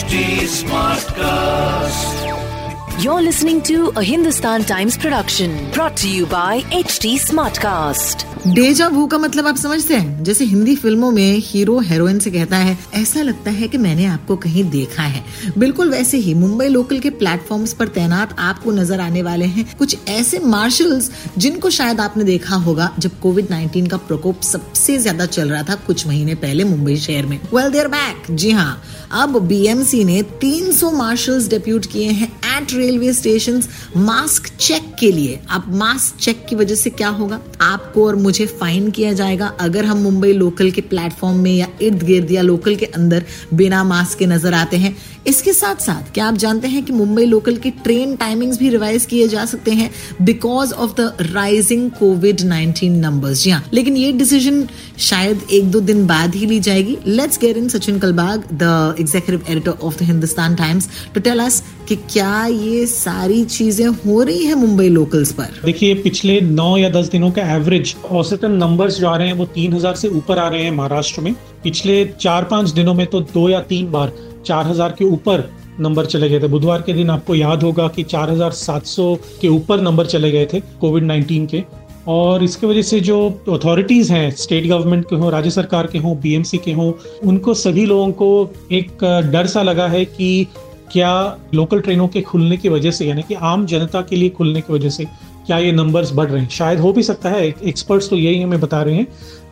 HD Smartcast. You're listening to a Hindustan Times production, brought to you by HT Smartcast. डेजा वू का मतलब आप समझते हैं? जैसे हिंदी फ़िल्मों में हीरो हेरोइन से कहता है, ऐसा लगता है कि मैंने आपको कहीं देखा है। बिल्कुल वैसे ही मुंबई लोकल के प्लेटफॉर्म्स पर तैनात आपको नज़र आने वाले हैं कुछ ऐसे मार्शल्स जिनको शायद आपने देखा होगा जब कोविड 19 का प्रकोप सबसे ज़्यादा चल रहा था कुछ महीने पहले मुंबई शहर में। वेल देयर बैक जी हाँ अब बीएमसी ने 300 मार्शल्स डेप्यूट किए हैं at railway station mask check के लिए। अब मास्क चेक की वजह से क्या होगा? आपको और मुझे फाइन किया जाएगा। अगर हम मुंबई लोकल के प्लेटफॉर्म में या इर्द गिर्द या लोकल के अंदर बिना मास्क के नज़र आते हैं, इसके साथ साथ क्या आप जानते हैं कि मुंबई लोकल की ट्रेन टाइमिंग्स भी रिवाइज किए जा सकते हैं because of the rising Covid 19 numbers जी हाँ लेकिन ये डिसीज़न शायद एक दो दिन बाद ही ली जाएगी। Let's get in Sachin Kalbag the executive editor of the Hindustan Times to tell us कि क्या ये सारी चीज़ें हो रही है मुंबई लोकल्स पर? देखिए पिछले नौ या दस दिनों का एवरेज औसतन नंबर्स जो आ रहे हैं वो तीन हज़ार से ऊपर आ रहे हैं महाराष्ट्र में। पिछले चार पाँच दिनों में तो दो या तीन बार चार हज़ार के ऊपर नंबर चले गए थे। बुधवार के दिन आपको याद होगा कि 4,700 के ऊपर नंबर चले गए थे कोविड 19 के। और इसके वजह से जो अथॉरिटीज़ हैं स्टेट गवर्नमेंट के हों राज्य सरकार के हों बीएमसी के हों उनको सभी लोगों को एक डर सा लगा है कि क्या लोकल ट्रेनों के खुलने की वजह से, यानी कि आम जनता के लिए खुलने की वजह से क्या ये नंबर्स बढ़ रहे हैं? शायद हो भी सकता है एक्सपर्ट्स तो यही हमें बता रहे हैं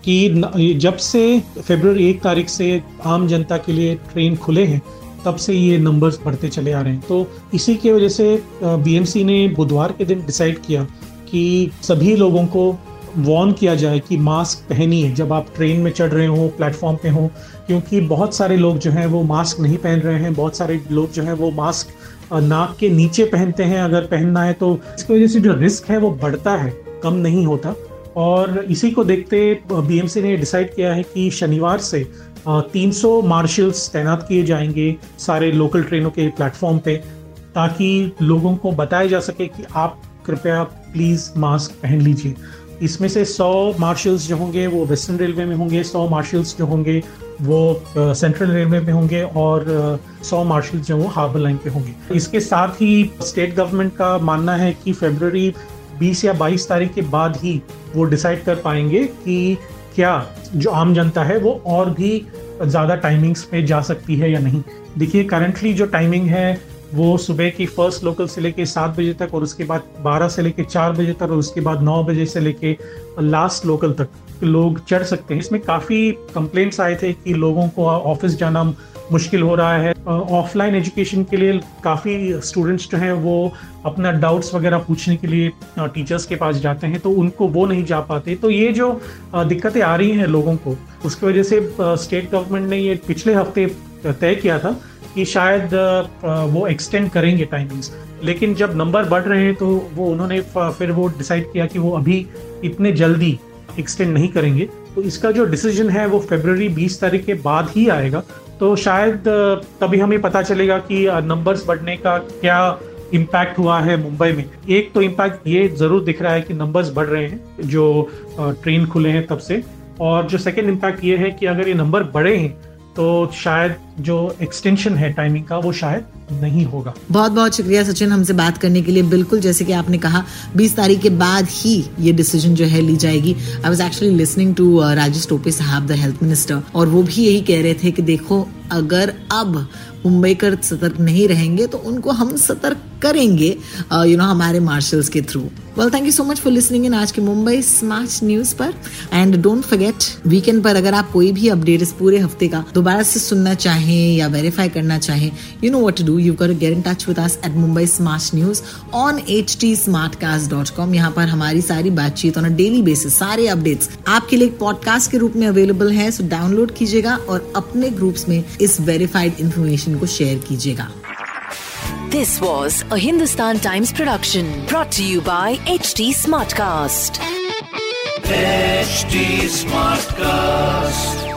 कि जब से फेब्रवरी एक तारीख से आम जनता के लिए ट्रेन खुले हैं, तब से ये नंबर्स बढ़ते चले आ रहे हैं। तो इसी की वजह से बीएमसी ने बुधवार के दिन डिसाइड किया कि सभी लोगों को वॉर्न किया जाए कि मास्क पहनिए। जब आप ट्रेन में चढ़ रहे हो प्लेटफॉर्म पे हो, क्योंकि बहुत सारे लोग जो हैं वो मास्क नहीं पहन रहे हैं। बहुत सारे लोग जो हैं वो मास्क नाक के नीचे पहनते हैं। अगर पहनना है तो इसकी वजह से जो रिस्क है वो बढ़ता है, कम नहीं होता। और इसी को देखते बीएमसी ने डिसाइड किया है कि शनिवार से 300 मार्शल्स तैनात किए जाएँगे सारे लोकल ट्रेनों के प्लेटफॉर्म पे, ताकि लोगों को बताया जा सके कि आप कृपया प्लीज़ मास्क पहन लीजिए। इसमें से 100 मार्शल्स जो होंगे वो वेस्टर्न रेलवे में होंगे 100 मार्शल्स जो होंगे वो सेंट्रल रेलवे में होंगे और 100 मार्शल्स जो वो हार्बर लाइन पे होंगे। इसके साथ ही स्टेट गवर्नमेंट का मानना है कि फेबररी 20 या 22 तारीख के बाद ही वो डिसाइड कर पाएँगे कि क्या जो आम जनता है वो और भी ज़्यादा टाइमिंग्स पे जा सकती है या नहीं। देखिए करंटली जो टाइमिंग है वो सुबह की फ़र्स्ट लोकल से लेके सात बजे तक और उसके बाद बारह से लेके चार बजे तक और उसके बाद नौ बजे से लेके लास्ट लोकल तक लोग चढ़ सकते हैं। इसमें काफ़ी कंप्लेंट्स आए थे कि लोगों को ऑफ़िस जाना मुश्किल हो रहा है। ऑफलाइन एजुकेशन के लिए काफ़ी स्टूडेंट्स जो हैं वो अपना डाउट्स वगैरह पूछने के लिए टीचर्स के पास जाते हैं तो उनको वो नहीं जा पाते। तो ये जो दिक्कतें आ रही हैं लोगों को, उसकी वजह से स्टेट गवर्नमेंट ने ये पिछले हफ़्ते तय किया था कि शायद वो एक्सटेंड करेंगे टाइमिंग्स लेकिन जब नंबर बढ़ रहे हैं तो वो उन्होंने फिर वो डिसाइड किया कि वो अभी इतने जल्दी एक्सटेंड नहीं करेंगे। तो इसका जो डिसीज़न है, वो फेबररी 20 तारीख के बाद ही आएगा। तो शायद तभी हमें पता चलेगा कि नंबर्स बढ़ने का क्या इम्पैक्ट हुआ है मुंबई में। एक तो इम्पैक्ट ये ज़रूर दिख रहा है कि नंबर्स बढ़ रहे हैं, जो ट्रेन खुले हैं तब से। और जो सेकेंड इम्पैक्ट ये है कि अगर ये नंबर बढ़े हैं तो शायद जो एक्सटेंशन है टाइमिंग का, वो शायद नहीं होगा। बहुत बहुत शुक्रिया सचिन हमसे बात करने के लिए। बिल्कुल, जैसे कि आपने कहा 20 तारीख के बाद ही ये डिसीज़न जो है ली जाएगी। I was actually listening to Rajesh Tope साहब द हेल्थ मिनिस्टर और वो भी यही कह रहे थे कि देखो अगर अब मुंबईकर सतर्क नहीं रहेंगे तो उनको हम सतर्क करेंगे यू uh, नो हमारे मार्शल्स के through well thank you so much for listening in आज के मुंबई स्मार्ट न्यूज़ पर. एंड डोंट फॉरगेट वीकेंड पर अगर आप कोई भी अपडेट इस पूरे हफ़्ते का दोबारा से सुनना चाहें या वेरीफाई करना चाहें you know what do you कर get in touch with at Mumbai smart news on H T smart cast dot com यहाँ पर हमारी सारी बातचीत ऑन डेली बेसिस सारे अपडेट्स आपके लिए पॉडकास्ट के रूप में अवेलेबल है सो डाउनलोड कीजिएगा और अपने ग्रुप्स में इस वेरीफाइड इन्फॉर्मेशन को शेयर कीजिएगा This was a Hindustan Times production brought to you by HT Smartcast. HD Smartcast.